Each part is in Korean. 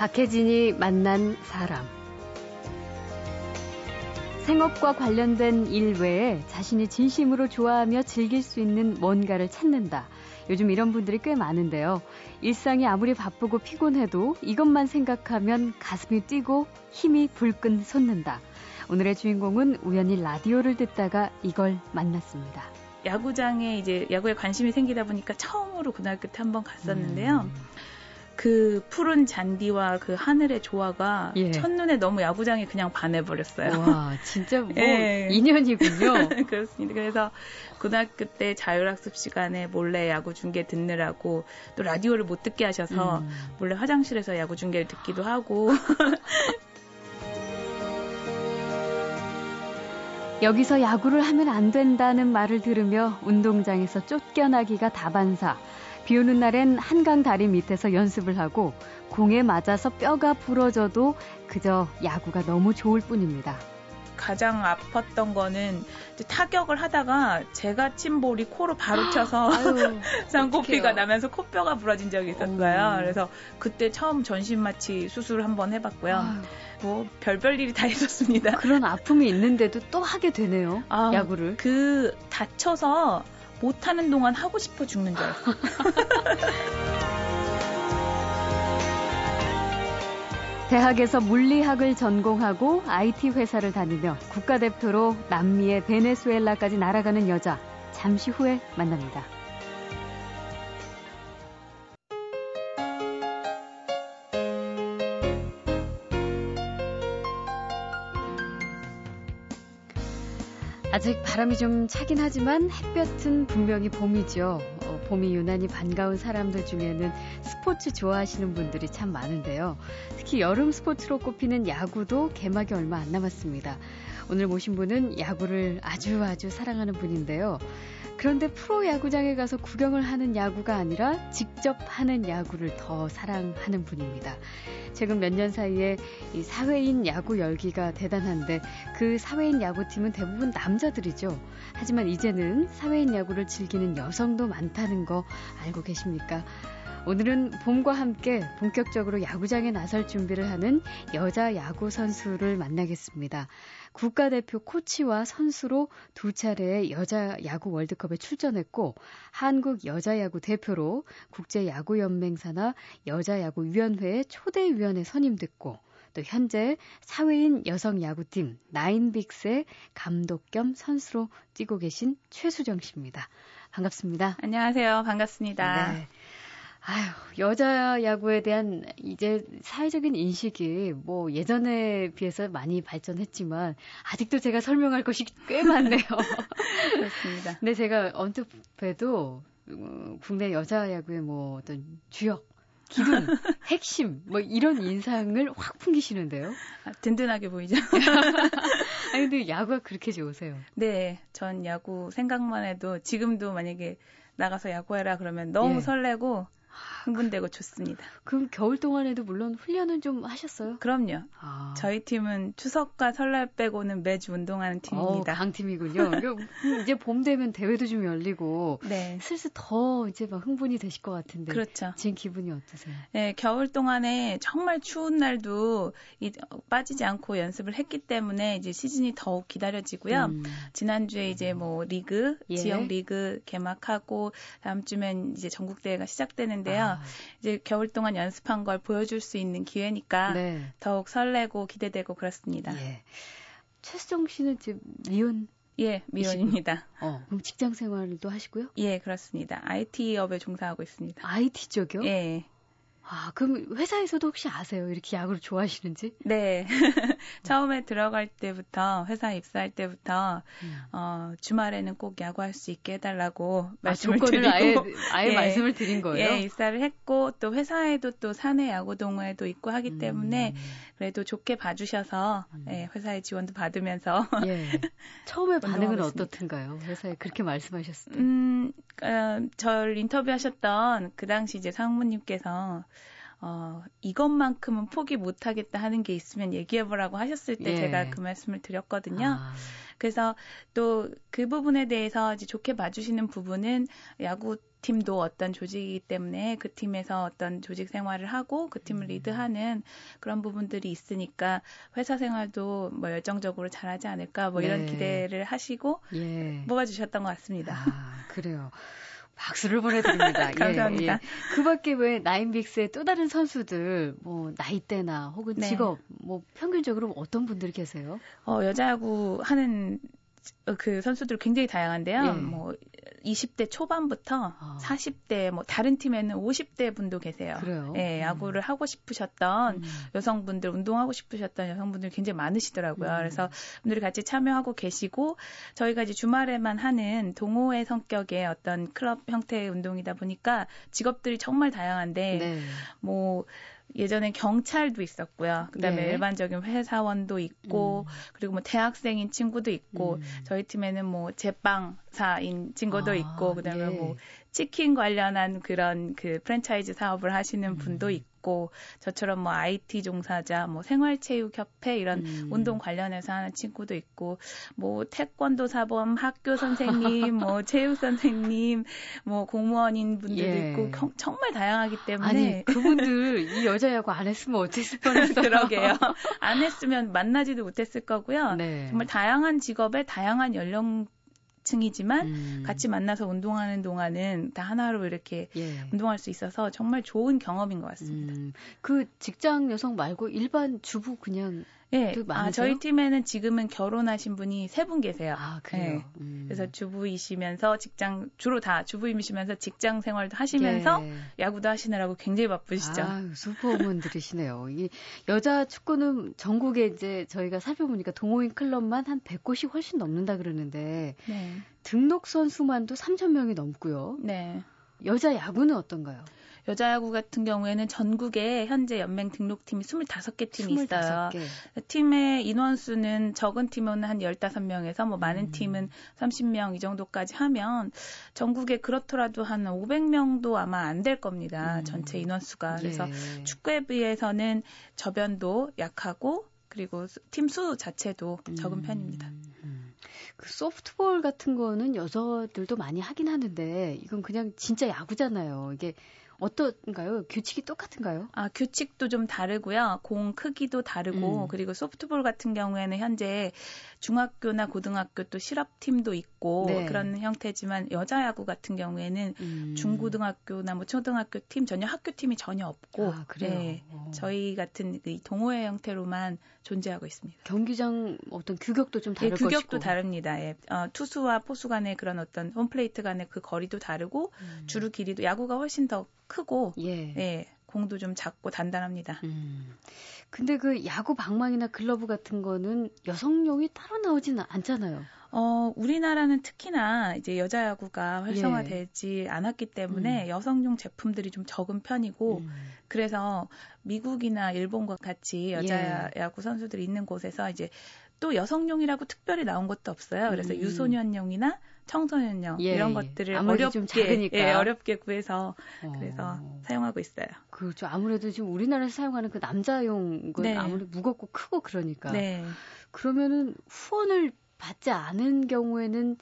박혜진이 만난 사람. 생업과 관련된 일 외에 자신이 진심으로 좋아하며 즐길 수 있는 뭔가를 찾는다. 요즘 이런 분들이 꽤 많은데요. 일상이 아무리 바쁘고 피곤해도 이것만 생각하면 가슴이 뛰고 힘이 불끈 솟는다. 오늘의 주인공은 우연히 라디오를 듣다가 이걸 만났습니다. 야구장에 이제 야구에 관심이 생기다 보니까 처음으로 고등학교 때 한번 갔었는데요. 음. 그 푸른 잔디와 그 하늘의 조화가 예. 첫눈에 너무 야구장에 그냥 반해버렸어요. 와, 진짜 뭐 예. 인연이군요. 그렇습니다. 그래서 고등학교 때 자율학습 시간에 몰래 야구 중계 듣느라고 또 라디오를 못 듣게 하셔서 음. 몰래 화장실에서 야구 중계를 듣기도 하고 여기서 야구를 하면 안 된다는 말을 들으며 운동장에서 쫓겨나기가 다반사. 비 오는 날엔 한강 다리 밑에서 연습을 하고 공에 맞아서 뼈가 부러져도 그저 야구가 너무 좋을 뿐입니다. 가장 아팠던 거는 타격을 하다가 제가 친 볼이 코로 바로 쳐서 쌍코피가 나면서 코뼈가 부러진 적이 있었어요. 오. 그래서 그때 처음 전신 마취 수술을 한번 해봤고요. 아유. 뭐 별별 일이 다 있었습니다. 그런 아픔이 있는데도 또 하게 되네요. 아, 야구를. 그 다쳐서 못하는 동안 하고 싶어 죽는 줄 알았어요. 대학에서 물리학을 전공하고 IT 회사를 다니며 국가대표로 남미의 베네수엘라까지 날아가는 여자. 잠시 후에 만납니다. 아직 바람이 좀 차긴 하지만 햇볕은 분명히 봄이죠. 어, 봄이 유난히 반가운 사람들 중에는 스포츠 좋아하시는 분들이 참 많은데요. 특히 여름 스포츠로 꼽히는 야구도 개막이 얼마 안 남았습니다. 오늘 모신 분은 야구를 아주 아주 사랑하는 분인데요. 그런데 프로 야구장에 가서 구경을 하는 야구가 아니라 직접 하는 야구를 더 사랑하는 분입니다. 최근 몇 년 사이에 이 사회인 야구 열기가 대단한데 그 사회인 야구팀은 대부분 남자들이죠. 하지만 이제는 사회인 야구를 즐기는 여성도 많다는 거 알고 계십니까? 오늘은 봄과 함께 본격적으로 야구장에 나설 준비를 하는 여자 야구 선수를 만나겠습니다. 국가대표 코치와 선수로 두 차례의 여자 야구 월드컵에 출전했고 한국 여자 야구 대표로 국제 야구 연맹사나 여자 야구 위원회의 초대 위원에 선임됐고 또 현재 사회인 여성 야구팀 나인빅스의 감독 겸 선수로 뛰고 계신 최수정 씨입니다. 반갑습니다. 안녕하세요. 반갑습니다. 네. 아유, 여자 야구에 대한 이제 사회적인 인식이 뭐 예전에 비해서 많이 발전했지만 아직도 제가 설명할 것이 꽤 많네요. 그렇습니다. 근데 제가 언뜻 봬도 어, 국내 여자 야구의 뭐 어떤 주역 기둥, 핵심, 뭐 이런 인상을 확 풍기시는데요. 아, 든든하게 보이죠. 아니, 근데 야구가 그렇게 좋으세요? 네, 전 야구 생각만 해도 지금도 만약에 나가서 야구해라 그러면 너무 예. 설레고 흥분되고 좋습니다. 그럼 겨울 동안에도 물론 훈련은 좀 하셨어요? 그럼요. 아. 저희 팀은 추석과 설날 빼고는 매주 운동하는 팀입니다. 어, 강팀이군요. 이제 봄 되면 대회도 좀 열리고 네. 슬슬 더 이제 막 흥분이 되실 것 같은데. 그렇죠. 지금 기분이 어떠세요? 네, 겨울 동안에 정말 추운 날도 이, 빠지지 않고 연습을 했기 때문에 이제 시즌이 더욱 기다려지고요. 음. 지난주에 이제 뭐 리그, 예. 지역 리그 개막하고 다음 주면 이제 전국 대회가 시작되는 데요. 아. 이제 겨울 동안 연습한 걸 보여줄 수 있는 기회니까 네. 더욱 설레고 기대되고 그렇습니다. 예. 최수정 씨는 지금 미혼 예, 미혼입니다. 어, 그럼 직장 생활도 하시고요? 예, 그렇습니다. IT업에 종사하고 있습니다. IT 쪽이요? 예. 아, 그럼 회사에서도 혹시 아세요? 이렇게 야구를 좋아하시는지? 네. 처음에 들어갈 때부터, 회사 입사할 때부터, 음. 어, 주말에는 꼭 야구할 수 있게 해달라고 아, 말씀을 드리고. 아예, 아예 예, 말씀을 드린 거예요? 예, 입사를 했고, 또 회사에도 또 사내 야구동호회도 있고 하기 때문에, 음. 그래도 좋게 봐주셔서, 음. 예, 회사에 지원도 받으면서. 예. 처음에 반응은 어떻든가요? 회사에 그렇게 말씀하셨을 때? 음, 어, 절 인터뷰하셨던 그 당시 이제 상무님께서, 어, 이것만큼은 포기 못하겠다 하는 게 있으면 얘기해보라고 하셨을 때 예. 제가 그 말씀을 드렸거든요. 아. 그래서 또 그 부분에 대해서 이제 좋게 봐주시는 부분은 야구 팀도 어떤 조직이기 때문에 그 팀에서 어떤 조직 생활을 하고 그 팀을 음. 리드하는 그런 부분들이 있으니까 회사 생활도 뭐 열정적으로 잘하지 않을까 뭐 이런 네. 기대를 하시고 예. 뽑아주셨던 것 같습니다. 아, 그래요. 박수를 보내드립니다. 감사합니다. 예, 예. 그 밖에 왜 나인빅스의 또 다른 선수들, 뭐, 나이대나 혹은 네. 직업, 뭐, 평균적으로 어떤 분들이 계세요? 어, 여자야구 하는 그 선수들 굉장히 다양한데요. 예. 뭐 20대 초반부터 아. 40대 뭐 다른 팀에는 50대 분도 계세요. 그래요? 예, 음. 야구를 음. 하고 싶으셨던 음. 여성분들 운동하고 싶으셨던 여성분들 굉장히 많으시더라고요. 음. 그래서 분들이 같이 참여하고 계시고 저희가 이제 주말에만 하는 동호회 성격의 어떤 클럽 형태의 운동이다 보니까 직업들이 정말 다양한데 네. 뭐 예전에 경찰도 있었고요. 그다음에 네. 일반적인 회사원도 있고 음. 그리고 뭐 대학생인 친구도 있고 음. 저희 팀에는 뭐 제빵사인 친구도 아, 있고 그다음에 예. 뭐 치킨 관련한 그런 그 프랜차이즈 사업을 하시는 분도 음. 있고 저처럼 뭐 IT 종사자, 뭐 생활체육협회 이런 음. 운동 관련해서 하는 친구도 있고 뭐 태권도 사범, 학교 선생님, 뭐 체육 선생님, 뭐 공무원인 분들도 예. 있고 경, 정말 다양하기 때문에 아니 그분들 이 여자야구 안 했으면 어땠을 뻔했어요. 그러게요. 안 했으면 만나지도 못했을 거고요. 네. 정말 다양한 직업에 다양한 연령 층이지만 음. 같이 만나서 운동하는 동안은 다 하나로 이렇게 예. 운동할 수 있어서 정말 좋은 경험인 것 같습니다. 음. 그 직장 여성 말고 일반 주부 그냥 네. 아, 저희 팀에는 지금은 결혼하신 분이 세 분 계세요. 아, 그래요? 네. 음. 그래서 주부이시면서 직장, 주로 다 주부이시면서 직장 생활도 하시면서 예. 야구도 하시느라고 굉장히 바쁘시죠. 아, 슈퍼우먼들이시네요. 이 여자 축구는 전국에 이제 저희가 살펴보니까 동호인 클럽만 한 100곳이 훨씬 넘는다 그러는데 네. 등록 선수만도 3천 명이 넘고요. 네. 여자 야구는 어떤가요? 여자 야구 같은 경우에는 전국에 현재 연맹 등록팀이 25개 팀이 25개. 있어요. 팀의 인원수는 적은 팀은 한 15명에서 뭐 많은 음. 팀은 30명 이 정도까지 하면 전국에 그렇더라도 한 500명도 아마 안 될 겁니다. 음. 전체 인원수가. 그래서 예. 축구에 비해서는 저변도 약하고 그리고 팀 수 자체도 적은 음. 편입니다. 음. 그 소프트볼 같은 거는 여자들도 많이 하긴 하는데 이건 그냥 진짜 야구잖아요. 이게 어떤가요? 규칙이 똑같은가요? 아, 규칙도 좀 다르고요. 공 크기도 다르고, 음. 그리고 소프트볼 같은 경우에는 현재 중학교나 고등학교 또 실업팀도 있고 네. 그런 형태지만 여자 야구 같은 경우에는 음. 중고등학교나 뭐 초등학교 팀 전혀 학교 팀이 전혀 없고 아? 네, 저희 같은 그 동호회 형태로만 존재하고 있습니다. 경기장 어떤 규격도 좀 다를 예, 규격도 것이고. 다릅니다. 예. 어, 투수와 포수 간의 그런 어떤 홈플레이트 간의 그 거리도 다르고 음. 주루 길이도 야구가 훨씬 더 크고 예. 예. 공도 좀 작고 단단합니다. 음. 근데 그 야구 방망이나 글러브 같은 거는 여성용이 따로 나오지는 않잖아요. 어, 우리나라는 특히나 이제 여자 야구가 활성화되지 예. 않았기 때문에 음. 여성용 제품들이 좀 적은 편이고 음. 그래서 미국이나 일본과 같이 여자 예. 야구 선수들이 있는 곳에서 이제 또 여성용이라고 특별히 나온 것도 없어요. 그래서 음. 유소년용이나 청소년용 예, 이런 것들을 어렵게 예, 어렵게 구해서 어. 그래서 사용하고 있어요. 그렇죠. 아무래도 지금 우리나라에서 사용하는 그 남자용 건 네. 아무래도 무겁고 크고 그러니까. 네. 그러면은 후원을 받지 않은 경우에는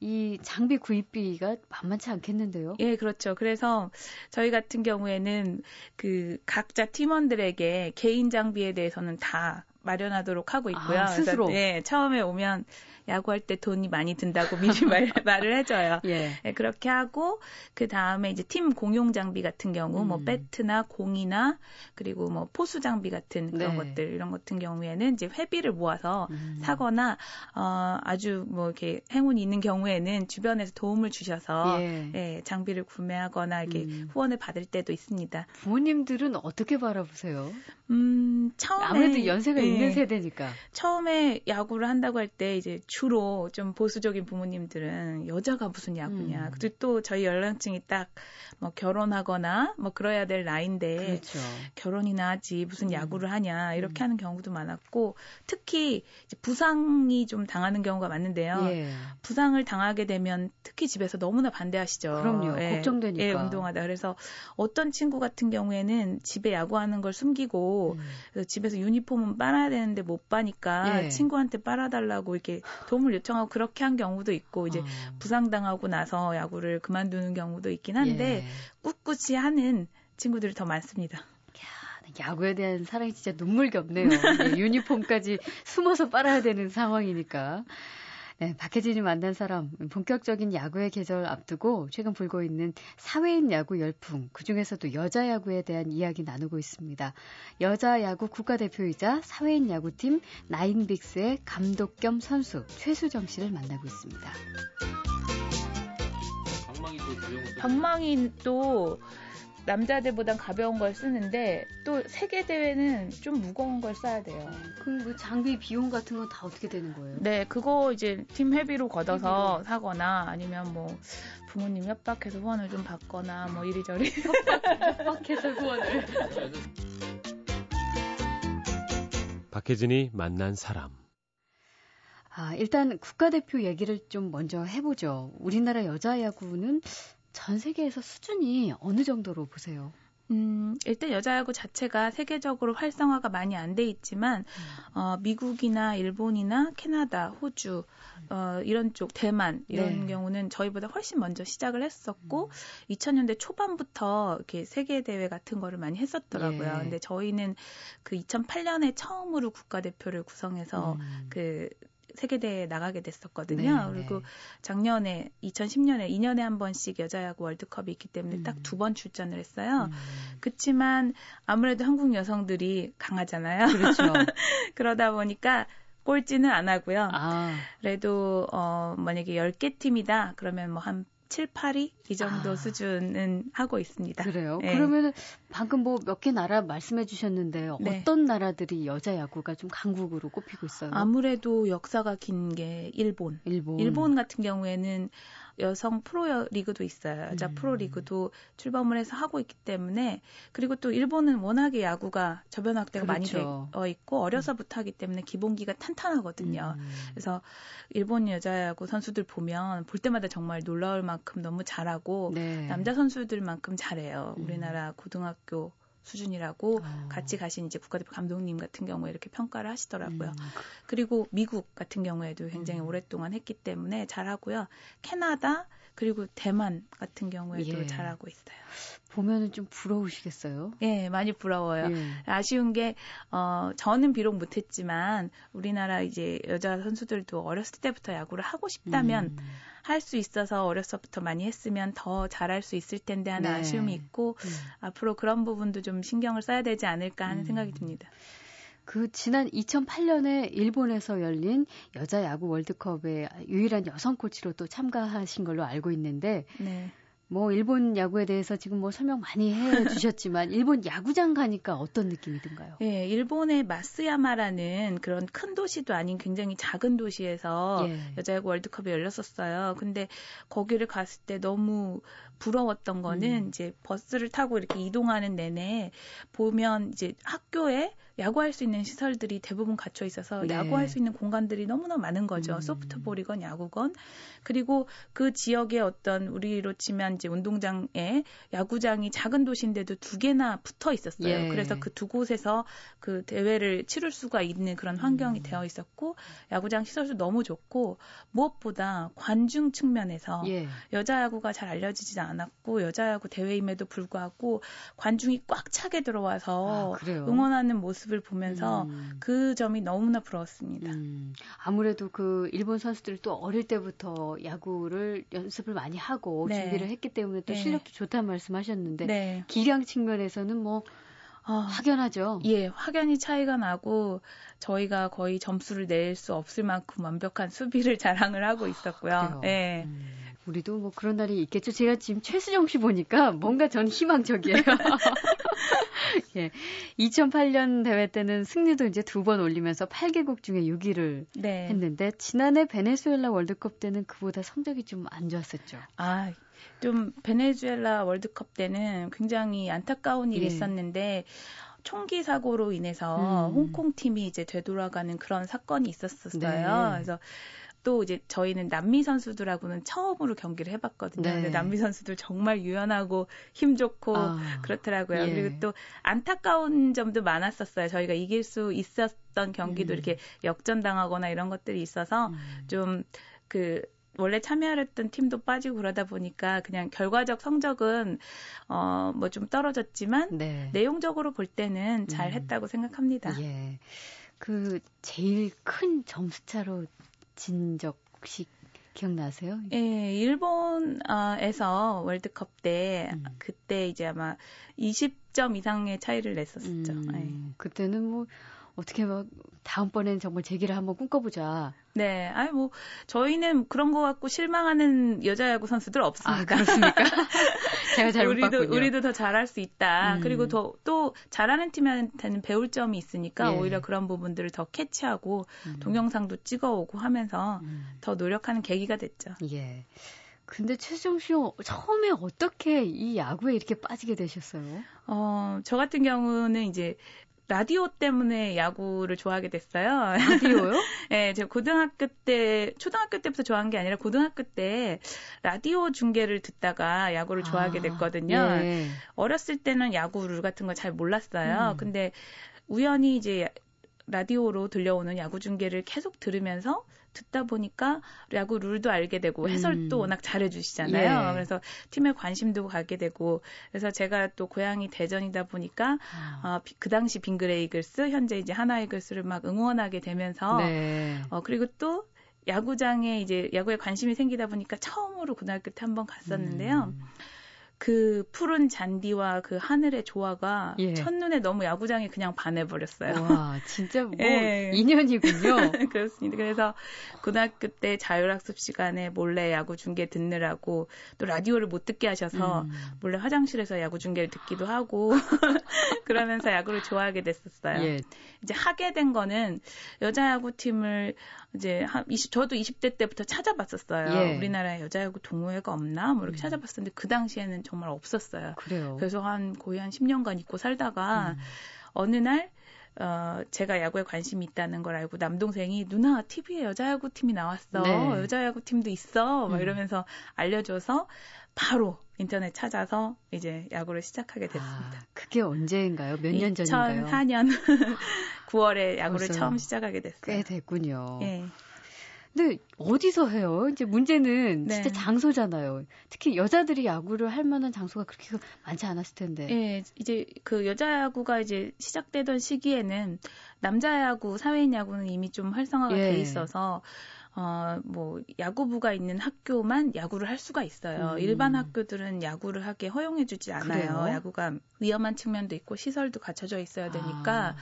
이 장비 구입비가 만만치 않겠는데요? 예, 그렇죠. 그래서 저희 같은 경우에는 그 각자 팀원들에게 개인 장비에 대해서는 다 마련하도록 하고 있고요. 아, 스스로. 그래서, 예, 처음에 오면 야구할 때 돈이 많이 든다고 미리 말, 말을 해줘요. 예. 네, 그렇게 하고 그 다음에 이제 팀 공용 장비 같은 경우 뭐 음. 뭐 배트나 공이나 그리고 뭐 포수 장비 같은 그런 네. 것들 이런 같은 경우에는 이제 회비를 모아서 음. 사거나 어 아주 뭐 이렇게 행운이 있는 경우에는 주변에서 도움을 주셔서 예. 예 장비를 구매하거나 이렇게 음. 후원을 받을 때도 있습니다. 부모님들은 어떻게 바라보세요? 음 처음에 아무래도 연세가 예. 있는 세대니까 처음에 야구를 한다고 할 때 이제 주로 좀 보수적인 부모님들은 여자가 무슨 야구냐. 음. 그리고 또 저희 연령층이 딱 뭐 결혼하거나 뭐 그래야 될 나이인데 그렇죠. 결혼이나 하지 무슨 음. 야구를 하냐 이렇게 음. 하는 경우도 많았고 특히 부상이 좀 당하는 경우가 많은데요. 예. 부상을 당하게 되면 특히 집에서 너무나 반대하시죠. 그럼요. 예. 걱정되니까. 예, 운동하다. 그래서 어떤 친구 같은 경우에는 집에 야구하는 걸 숨기고 있고 음. 그래서 집에서 유니폼은 빨아야 되는데 못 빠니까 예. 친구한테 빨아달라고 이렇게 도움을 요청하고 그렇게 한 경우도 있고 이제 어. 부상당하고 나서 야구를 그만두는 경우도 있긴 한데 예. 꿋꿋이 하는 친구들이 더 많습니다. 야구에 대한 사랑이 진짜 눈물겹네요. 네, 유니폼까지 숨어서 빨아야 되는 상황이니까. 네, 박혜진이 만난 사람 본격적인 야구의 계절 앞두고 최근 불고 있는 사회인 야구 열풍 그중에서도 여자 야구에 대한 이야기 나누고 있습니다. 여자 야구 국가대표이자 사회인 야구팀 나인빅스의 감독 겸 선수 최수정 씨를 만나고 있습니다. 방망이 또 남자들보단 가벼운 걸 쓰는데 또 세계 대회는 좀 무거운 걸 써야 돼요. 그럼 그 장비 비용 같은 건 다 어떻게 되는 거예요? 네, 그거 이제 팀 회비로 걷어서 회비로. 사거나 아니면 뭐 부모님 협박해서 후원을 좀 받거나 뭐 이리저리 협박해서 후원을. 박혜진이 만난 사람. 아, 일단 국가대표 얘기를 좀 먼저 해보죠. 우리나라 여자 야구는 전 세계에서 수준이 어느 정도로 보세요? 음, 일단 여자야구 자체가 세계적으로 활성화가 많이 안 돼 있지만, 음. 어, 미국이나 일본이나 캐나다, 호주, 어, 이런 쪽, 대만, 이런 네. 경우는 저희보다 훨씬 먼저 시작을 했었고, 음. 2000년대 초반부터 이렇게 세계대회 같은 거를 많이 했었더라고요. 예. 근데 저희는 그 2008년에 처음으로 국가대표를 구성해서 음. 그 세계대회에 나가게 됐었거든요. 네, 그리고 네. 작년에 2010년에 2년에 한 번씩 여자야구 월드컵이 있기 때문에 음. 딱두 번 출전을 했어요. 음. 그렇지만 아무래도 한국 여성들이 강하잖아요. 그렇죠. 그러다 보니까 꼴찌는 안 하고요. 아. 그래도 어 만약에 10개 팀이다 그러면 뭐 한 7, 8위 이 정도 아. 수준은 하고 있습니다. 그래요? 네. 그러면은 방금 뭐 몇 개 나라 말씀해 주셨는데 네. 어떤 나라들이 여자 야구가 좀 강국으로 꼽히고 있어요? 아무래도 역사가 긴 게 일본. 일본. 일본 같은 경우에는 여성 프로 리그도 있어요. 여자 음. 프로 리그도 출범을 해서 하고 있기 때문에 그리고 또 일본은 워낙에 야구가 저변 확대가 그렇죠. 많이 되어 있고 어려서부터 하기 때문에 기본기가 탄탄하거든요. 음. 그래서 일본 여자 야구 선수들 보면 볼 때마다 정말 놀라울 만큼 너무 잘하고 네. 남자 선수들만큼 잘해요. 음. 우리나라 고등학교 수준이라고 어. 같이 가신 이제 국가대표 감독님 같은 경우에 이렇게 평가를 하시더라고요. 음. 그리고 미국 같은 경우에도 굉장히 음. 오랫동안 했기 때문에 잘하고요. 캐나다 그리고 대만 같은 경우에도 예. 잘하고 있어요. 보면은 좀 부러우시겠어요? 예, 많이 부러워요. 예. 아쉬운 게, 어, 저는 비록 못했지만, 우리나라 이제 여자 선수들도 어렸을 때부터 야구를 하고 싶다면, 음. 할수 있어서 어렸서부터 많이 했으면 더 잘할 수 있을 텐데 하는 네. 아쉬움이 있고 음. 앞으로 그런 부분도 좀 신경을 써야 되지 않을까 하는 음. 생각이 듭니다. 그 지난 2008년에 일본에서 열린 여자 야구 월드컵에 유일한 여성 코치로 또 참가하신 걸로 알고 있는데 네. 뭐 일본 야구에 대해서 지금 뭐 설명 많이 해 주셨지만 일본 야구장 가니까 어떤 느낌이 든가요? 예, 일본의 마스야마라는 그런 큰 도시도 아닌 굉장히 작은 도시에서 예. 여자야구 월드컵이 열렸었어요. 근데 거기를 갔을 때 너무 부러웠던 거는 음. 이제 버스를 타고 이렇게 이동하는 내내 보면 이제 학교에 야구할 수 있는 시설들이 대부분 갖춰 있어서 네. 야구할 수 있는 공간들이 너무나 많은 거죠. 음. 소프트볼이건 야구건. 그리고 그 지역의 어떤 우리로 치면 이제 운동장에 야구장이 작은 도시인데도 두 개나 붙어 있었어요. 예. 그래서 그 두 곳에서 그 대회를 치를 수가 있는 그런 환경이 음. 되어 있었고 야구장 시설도 너무 좋고 무엇보다 관중 측면에서 예. 여자 야구가 잘 알려지지 않았고 여자 야구 대회임에도 불구하고 관중이 꽉 차게 들어와서 아, 응원하는 모습 모습을 보면서 음. 그 점이 너무나 부러웠습니다. 음. 아무래도 그 일본 선수들이 또 어릴 때부터 야구를 연습을 많이 하고 네. 준비를 했기 때문에 또 네. 실력도 좋다는 말씀하셨는데 네. 기량 측면에서는 뭐 어, 확연하죠. 예, 확연히 차이가 나고 저희가 거의 점수를 낼 수 없을 만큼 완벽한 수비를 자랑을 하고 있었고요. 그 예. 음. 우리도 뭐 그런 날이 있겠죠. 제가 지금 최수정 씨 보니까 뭔가 전 희망적이에요. 예. 2008년 대회 때는 승리도 이제 두 번 올리면서 8개국 중에 6위를 네. 했는데 지난해 베네수엘라 월드컵 때는 그보다 성적이 좀 안 좋았었죠. 아, 좀 베네수엘라 월드컵 때는 굉장히 안타까운 일이 예. 있었는데 총기 사고로 인해서 음. 홍콩 팀이 이제 되돌아가는 그런 사건이 있었었어요. 네. 그래서 또 이제 저희는 남미 선수들하고는 처음으로 경기를 해봤거든요. 네. 근데 남미 선수들 정말 유연하고 힘 좋고 아, 그렇더라고요. 예. 그리고 또 안타까운 점도 많았었어요. 저희가 이길 수 있었던 경기도 음. 이렇게 역전당하거나 이런 것들이 있어서 음. 좀그 원래 참여했던 팀도 빠지고 그러다 보니까 그냥 결과적 성적은 어 뭐 좀 떨어졌지만 네. 내용적으로 볼 때는 잘 음. 했다고 생각합니다. 예. 그 제일 큰 점수 차로 진적 혹시 기억나세요? 예, 일본에서 월드컵 때 음. 그때 이제 아마 20점 이상의 차이를 냈었었죠. 음, 예. 그때는 뭐 어떻게 막 다음번엔 정말 재기를 한번 꿈꿔보자. 네, 아니 뭐 저희는 그런 거 갖고 실망하는 여자 야구 선수들 없습니다. 아, 그렇습니까? 제가 잘못 우리도 봤군요. 우리도 더 잘할 수 있다. 음. 그리고 더 또 잘하는 팀한테는 배울 점이 있으니까 예. 오히려 그런 부분들을 더 캐치하고 음. 동영상도 찍어오고 하면서 음. 더 노력하는 계기가 됐죠. 예. 근데 최정 씨 처음에 어떻게 이 야구에 이렇게 빠지게 되셨어요? 어, 저 같은 경우는 이제 라디오 때문에 야구를 좋아하게 됐어요. 라디오요? 네, 제가 고등학교 때, 초등학교 때부터 좋아한 게 아니라 고등학교 때 라디오 중계를 듣다가 야구를 아, 좋아하게 됐거든요. 예. 어렸을 때는 야구 룰 같은 걸 잘 몰랐어요. 음. 근데 우연히 이제 라디오로 들려오는 야구 중계를 계속 들으면서 듣다 보니까 야구 룰도 알게 되고 해설도 음. 워낙 잘해주시잖아요. 예. 그래서 팀에 관심도 가게 되고 그래서 제가 또 고향이 대전이다 보니까 아. 어, 그 당시 빙그레 이글스 현재 이제 하나 이글스를 막 응원하게 되면서 네. 어, 그리고 또 야구장에 이제 야구에 관심이 생기다 보니까 처음으로 고등학교 때 한번 갔었는데요. 음. 그 푸른 잔디와 그 하늘의 조화가 예. 첫눈에 너무 야구장에 그냥 반해버렸어요. 와, 진짜 뭐 예. 인연이군요. 그렇습니다. 그래서 고등학교 때 자율학습 시간에 몰래 야구 중계 듣느라고 또 라디오를 못 듣게 하셔서 음. 몰래 화장실에서 야구 중계를 듣기도 하고 그러면서 야구를 좋아하게 됐었어요. 예. 이제 하게 된 거는 여자 야구팀을 이제 한 20, 저도 20대 때부터 찾아봤었어요. 예. 우리나라에 여자 야구 동호회가 없나 뭐 이렇게 음. 찾아봤었는데 그 당시에는 정말 없었어요. 그래요. 그래서 한 거의 한 10년간 있고 살다가 음. 어느 날 어, 제가 야구에 관심이 있다는 걸 알고 남동생이 누나 TV에 여자야구 팀이 나왔어. 네. 여자야구 팀도 있어. 막 음. 이러면서 알려줘서 바로 인터넷 찾아서 이제 야구를 시작하게 됐습니다. 아, 그게 언제인가요? 몇 년 전인가요? 2004년 9월에 야구를 처음 시작하게 됐어요. 꽤 됐군요. 예. 근데 어디서 해요? 이제 문제는 네. 진짜 장소잖아요. 특히 여자들이 야구를 할 만한 장소가 그렇게 많지 않았을 텐데. 예, 이제 그 여자 야구가 이제 시작되던 시기에는 남자 야구, 사회인 야구는 이미 좀 활성화가 예. 돼 있어서 어, 뭐, 야구부가 있는 학교만 야구를 할 수가 있어요. 음. 일반 학교들은 야구를 하게 허용해주지 않아요. 그래요? 야구가 위험한 측면도 있고 시설도 갖춰져 있어야 되니까 아.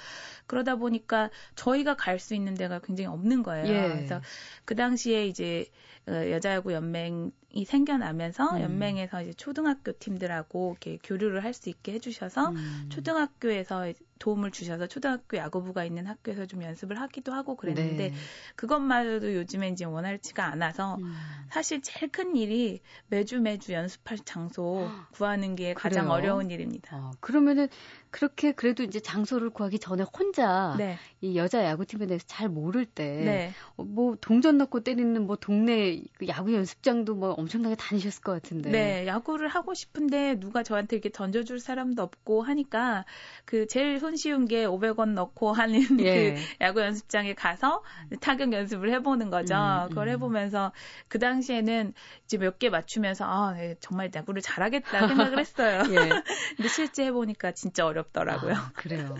그러다 보니까 저희가 갈 수 있는 데가 굉장히 없는 거예요. 예. 그래서 그 당시에 이제 어, 여자야구 연맹이 생겨나면서 음. 연맹에서 이제 초등학교 팀들하고 이렇게 교류를 할 수 있게 해주셔서 음. 초등학교에서 도움을 주셔서 초등학교 야구부가 있는 학교에서 좀 연습을 하기도 하고 그랬는데 네. 그것마저도 요즘에 이제 원활치가 않아서 음. 사실 제일 큰 일이 매주 매주 연습할 장소 구하는 게 가장 그래요? 어려운 일입니다. 어, 그러면은 그렇게 그래도 이제 장소를 구하기 전에 혼자 네. 이 여자 야구팀에 대해서 잘 모를 때뭐 네. 어, 뭐 동전 넣고 때리는 뭐 동네 그 야구 연습장도 뭐 엄청나게 다니셨을 것 같은데. 네, 야구를 하고 싶은데 누가 저한테 이렇게 던져줄 사람도 없고 하니까 그 제일 손 쉬운 게 500원 넣고 하는 예. 그 야구 연습장에 가서 타격 연습을 해보는 거죠. 음, 음. 그걸 해보면서 그 당시에는 이제 몇 개 맞추면서 아 네, 정말 야구를 잘하겠다 생각을 했어요. 예. 근데 실제 해보니까 진짜 어렵. 어렵더라고요. 아, 그래요.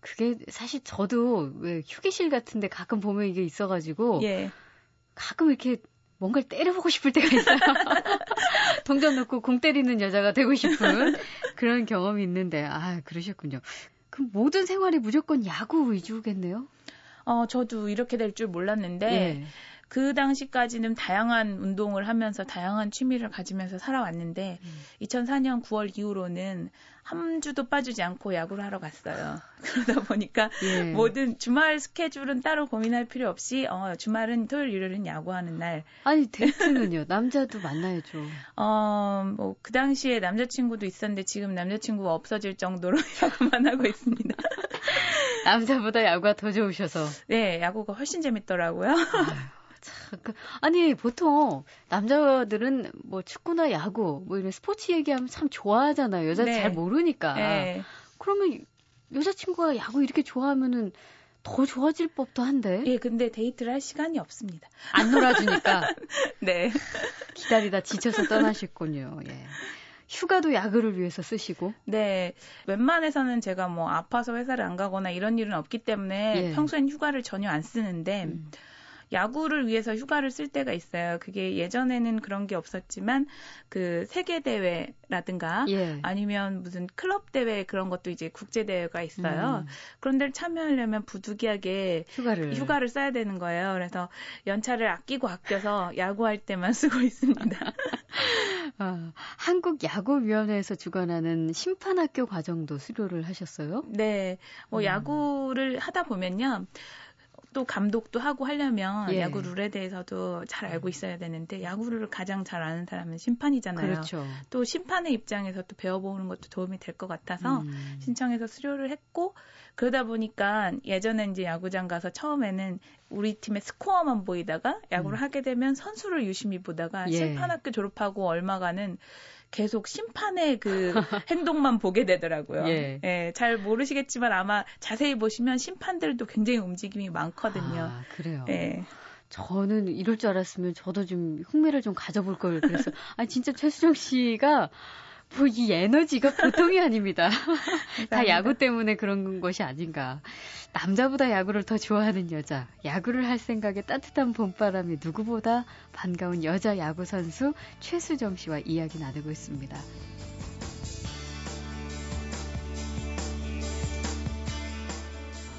그게 사실 저도 왜 휴게실 같은데 가끔 보면 이게 있어가지고 예. 가끔 이렇게 뭔가를 때려보고 싶을 때가 있어요. 동전 넣고 공 때리는 여자가 되고 싶은 그런 경험이 있는데 아 그러셨군요. 그럼 모든 생활이 무조건 야구 위주겠네요. 어 저도 이렇게 될 줄 몰랐는데 예. 그 당시까지는 다양한 운동을 하면서 다양한 취미를 가지면서 살아왔는데 음. 2004년 9월 이후로는 한 주도 빠지지 않고 야구를 하러 갔어요. 그러다 보니까 예. 모든 주말 스케줄은 따로 고민할 필요 없이 어 주말은 토요일 일요일은 야구하는 날. 아니 데이트는요? 남자도 만나야죠. 어뭐 그 당시에 남자친구도 있었는데 지금 남자친구가 없어질 정도로 야구만 하고 있습니다. 남자보다 야구가 더 좋으셔서. 네, 야구가 훨씬 재밌더라고요. 참 그, 아니 보통 남자들은 뭐 축구나 야구 뭐 이런 스포츠 얘기하면 참 좋아하잖아요. 여자 네. 잘 모르니까. 네. 그러면 여자친구가 야구 이렇게 좋아하면은 더 좋아질 법도 한데. 예, 근데 데이트를 할 시간이 없습니다. 안 놀아주니까. 네. 기다리다 지쳐서 떠나셨군요. 예. 휴가도 야구를 위해서 쓰시고? 네. 웬만해서는 제가 뭐 아파서 회사를 안 가거나 이런 일은 없기 때문에 예. 평소엔 휴가를 전혀 안 쓰는데 음. 야구를 위해서 휴가를 쓸 때가 있어요. 그게 예전에는 그런 게 없었지만 그 세계 대회라든가 예. 아니면 무슨 클럽 대회 그런 것도 이제 국제 대회가 있어요. 음. 그런 데를 참여하려면 부득이하게 휴가를 휴가를 써야 되는 거예요. 그래서 연차를 아끼고 아껴서 야구할 때만 쓰고 있습니다. 아, 한국 야구 위원회에서 주관하는 심판 학교 과정도 수료를 하셨어요? 네. 뭐 음. 야구를 하다 보면요. 또 감독도 하고 하려면 예. 야구 룰에 대해서도 잘 알고 있어야 되는데 야구를 가장 잘 아는 사람은 심판이잖아요. 그렇죠. 또 심판의 입장에서 또 배워보는 것도 도움이 될 것 같아서 음. 신청해서 수료를 했고 그러다 보니까 예전에 이제 야구장 가서 처음에는 우리 팀의 스코어만 보이다가 야구를 음. 하게 되면 선수를 유심히 보다가 예. 심판학교 졸업하고 얼마간은 계속 심판의 그 행동만 보게 되더라고요. 예. 예. 잘 모르시겠지만 아마 자세히 보시면 심판들도 굉장히 움직임이 많거든요. 아, 그래요. 예. 저는 이럴 줄 알았으면 저도 좀 흥미를 좀 가져볼 걸 그래서 아니 진짜 최수정 씨가 뭐 이 에너지가 보통이 아닙니다. 다 야구 때문에 그런 것이 아닌가. 남자보다 야구를 더 좋아하는 여자, 야구를 할 생각에 따뜻한 봄바람이 누구보다 반가운 여자 야구 선수 최수정 씨와 이야기 나누고 있습니다.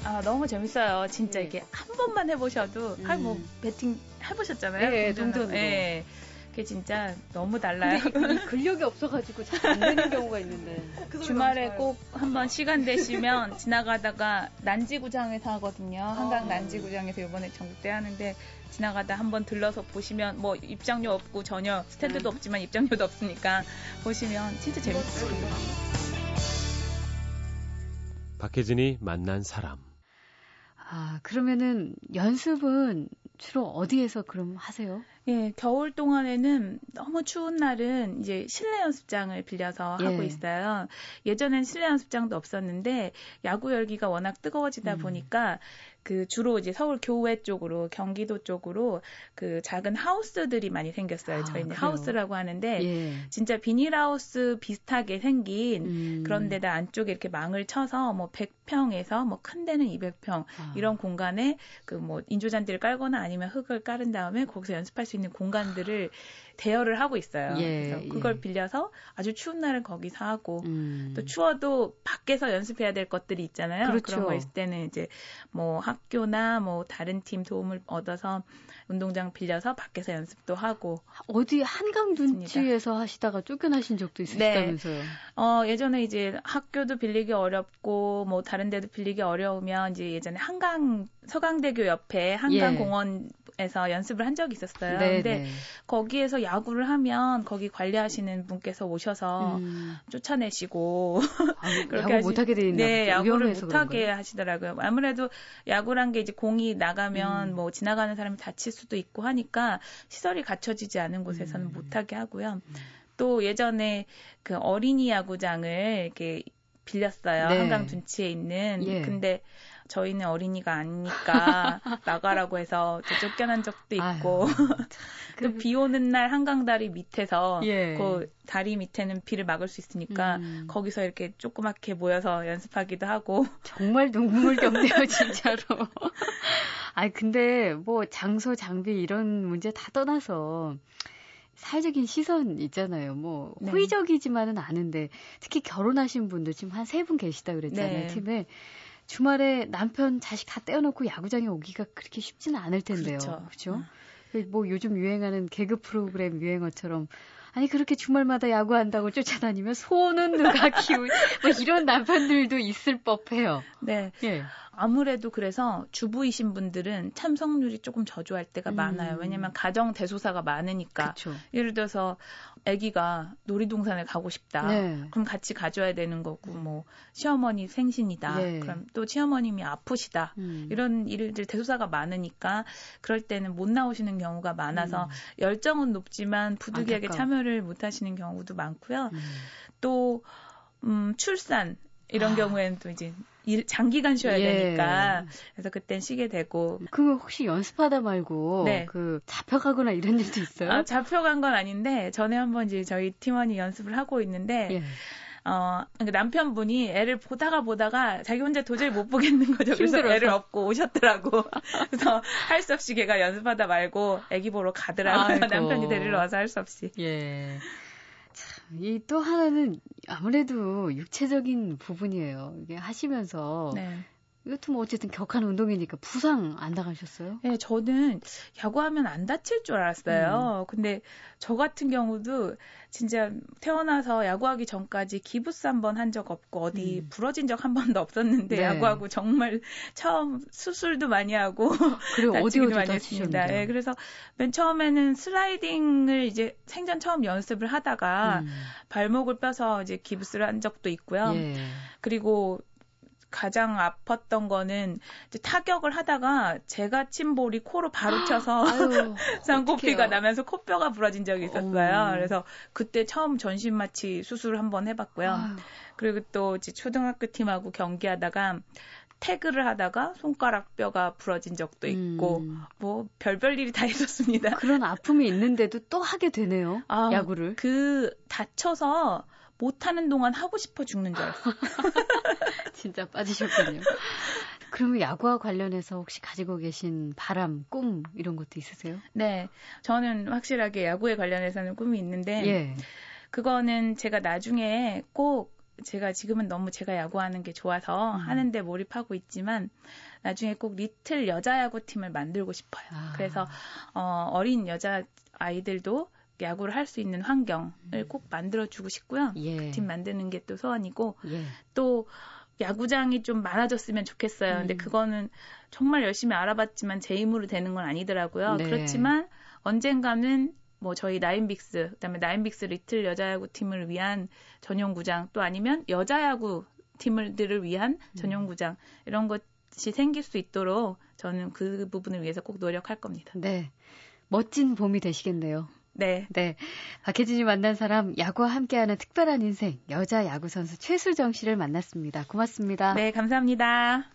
아, 너무 재밌어요. 진짜 네. 이게 한 번만 해보셔도, 음. 아니, 뭐, 배팅 해보셨잖아요. 네, 동전으로. 네. 그게 진짜 너무 달라요. 근력이 없어가지고 잘 안 되는 경우가 있는데. 주말에 꼭 한번 시간 되시면 지나가다가 난지구장에서 하거든요. 한강 아. 난지구장에서 이번에 전국대 하는데 지나가다 한번 들러서 보시면 뭐 입장료 없고 전혀 스탠드도 네. 없지만 입장료도 없으니까 보시면 진짜 재밌어요. 박혜진이 만난 사람. 아, 그러면은 연습은 주로 어디에서 그럼 하세요? 예, 겨울 동안에는 너무 추운 날은 이제 실내 연습장을 빌려서 예. 하고 있어요. 예전엔 실내 연습장도 없었는데 야구 열기가 워낙 뜨거워지다 음. 보니까 그 주로 이제 서울 교외 쪽으로 경기도 쪽으로 그 작은 하우스들이 많이 생겼어요. 아, 저희는 하우스라고 하는데 예. 진짜 비닐하우스 비슷하게 생긴 음. 그런 데다 안쪽에 이렇게 망을 쳐서 뭐 100평에서 뭐 큰 데는 200평 아. 이런 공간에 그 뭐 인조잔디를 깔거나 아니면 흙을 깔은 다음에 거기서 연습할 수 있는 공간들을 대여를 하고 있어요. 예, 그래서 그걸 예. 빌려서 아주 추운 날은 거기서 하고 음. 또 추워도 밖에서 연습해야 될 것들이 있잖아요. 그렇죠. 그런 거 있을 때는 이제 뭐 학교나 뭐 다른 팀 도움을 얻어서 운동장 빌려서 밖에서 연습도 하고 어디 한강 둔치에서 하시다가 쫓겨나신 적도 있으시다면서요? 네. 어 예전에 이제 학교도 빌리기 어렵고 뭐 다른 데도 빌리기 어려우면 이제 예전에 한강 서강대교 옆에 한강공원 예. 에서 연습을 한 적이 있었어요. 네 근데 네. 거기에서 야구를 하면 거기 관리하시는 분께서 오셔서 음. 쫓아내시고 아, 그렇게 야구 못하게 돼 있나 네, 야구를 못하게 하시더라고요. 아무래도 야구란 게 이제 공이 나가면 음. 뭐 지나가는 사람이 다칠 수도 있고 하니까 시설이 갖춰지지 않은 곳에서는 음. 못하게 하고요. 음. 또 예전에 그 어린이 야구장을 이렇게 빌렸어요. 네. 한강 둔치에 있는. 예. 근데 저희는 어린이가 아니니까 나가라고 해서 쫓겨난 적도 있고 또 비 오는 날 한강 다리 밑에서 예. 그 다리 밑에는 비를 막을 수 있으니까 음. 거기서 이렇게 조그맣게 모여서 연습하기도 하고 정말 눈물겹네요 진짜로. 아 근데 뭐 장소 장비 이런 문제 다 떠나서 사회적인 시선 있잖아요. 뭐 네. 호의적이지만은 않은데 특히 결혼하신 분들 지금 한 세 분 계시다 그랬잖아요 네. 팀에 주말에 남편 자식 다 떼어놓고 야구장에 오기가 그렇게 쉽지는 않을 텐데요. 그렇죠. 그렇죠? 음. 뭐 요즘 유행하는 개그 프로그램 유행어처럼 아니 그렇게 주말마다 야구한다고 쫓아다니면 소는 누가 키우? 뭐 이런 남편들도 있을 법해요. 네. 예. 아무래도 그래서 주부이신 분들은 참석률이 조금 저조할 때가 음. 많아요. 왜냐면 가정 대소사가 많으니까. 그쵸. 예를 들어서 아기가 놀이동산에 가고 싶다. 네. 그럼 같이 가져야 되는 거고 뭐 시어머니 생신이다. 네. 그럼 또 시어머님이 아프시다. 음. 이런 일들 대소사가 많으니까 그럴 때는 못 나오시는 경우가 많아서 음. 열정은 높지만 부득이하게 안타까워. 참여를 못 하시는 경우도 많고요. 음. 또 음, 출산 이런 아. 경우에는 또 이제 일, 장기간 쉬어야 예. 되니까 그래서 그땐 쉬게 되고. 그거 혹시 연습하다 말고 네. 그 잡혀가거나 이런 일도 있어요? 아, 잡혀간 건 아닌데 전에 한번 이제 저희 팀원이 연습을 하고 있는데. 예. 어, 그러니까 남편분이 애를 보다가 보다가 자기 혼자 도저히 못 보겠는 거죠. 그래서 애를 업고 오셨더라고. 그래서 할 수 없이 걔가 연습하다 말고 애기 보러 가더라고요. 아이고. 남편이 데리러 와서 할 수 없이. 예. 이 또 하나는 아무래도 육체적인 부분이에요. 이게 하시면서 네. 이것도 뭐 어쨌든 격한 운동이니까 부상 안 당하셨어요? 네, 저는 야구하면 안 다칠 줄 알았어요. 음. 근데 저 같은 경우도 진짜 태어나서 야구하기 전까지 기부스 한 번 한 적 없고 어디 음. 부러진 적 한 번도 없었는데 네. 야구하고 정말 처음 수술도 많이 하고 그리고 어디 어디 많이 했습니다. 네, 그래서 맨 처음에는 슬라이딩을 이제 생전 처음 연습을 하다가 음. 발목을 뼈서 이제 기부스를 한 적도 있고요. 예. 그리고 가장 아팠던 거는 타격을 하다가 제가 친 볼이 코로 바로 쳐서 쌍코피가 나면서 코뼈가 부러진 적이 있었어요. 오. 그래서 그때 처음 전신 마취 수술을 한번 해봤고요. 아유. 그리고 또 이제 초등학교 팀하고 경기하다가 태그를 하다가 손가락 뼈가 부러진 적도 있고 음. 뭐 별별 일이 다 있었습니다. 그런 아픔이 있는데도 또 하게 되네요. 아, 야구를. 그 다쳐서 못하는 동안 하고 싶어 죽는 줄 알았어. 진짜 빠지셨군요. 그러면 야구와 관련해서 혹시 가지고 계신 바람, 꿈 이런 것도 있으세요? 네, 저는 확실하게 야구에 관련해서는 꿈이 있는데 예. 그거는 제가 나중에 꼭 제가 지금은 너무 제가 야구하는 게 좋아서 음. 하는데 몰입하고 있지만 나중에 꼭 리틀 여자 야구 팀을 만들고 싶어요. 아. 그래서 어, 어린 여자 아이들도 야구를 할 수 있는 환경을 음. 꼭 만들어주고 싶고요. 예. 그팀 만드는 게 또 소원이고 예. 또 야구장이 좀 많아졌으면 좋겠어요. 음. 근데 그거는 정말 열심히 알아봤지만 제 힘으로 되는 건 아니더라고요. 네. 그렇지만 언젠가는 뭐 저희 나인빅스, 그다음에 나인빅스 리틀 여자야구 팀을 위한 전용 구장 또 아니면 여자야구 팀들을 위한 음. 전용 구장 이런 것이 생길 수 있도록 저는 그 부분을 위해서 꼭 노력할 겁니다. 네. 멋진 봄이 되시겠네요. 네. 네. 박혜진이 만난 사람, 야구와 함께하는 특별한 인생, 여자 야구 선수 최수정 씨를 만났습니다. 고맙습니다. 네, 감사합니다.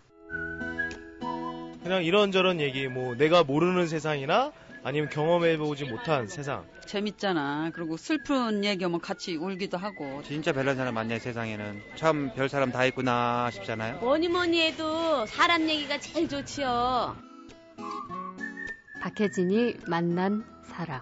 그냥 이런저런 얘기, 뭐, 내가 모르는 세상이나 아니면 경험해보지 못한 세상. 재밌잖아. 그리고 슬픈 얘기하면 같이 울기도 하고. 진짜 별난 사람 많네, 세상에는. 참 별 사람 다 있구나 싶잖아요. 뭐니 뭐니 해도 사람 얘기가 제일 좋지요. 박혜진이 만난 사람.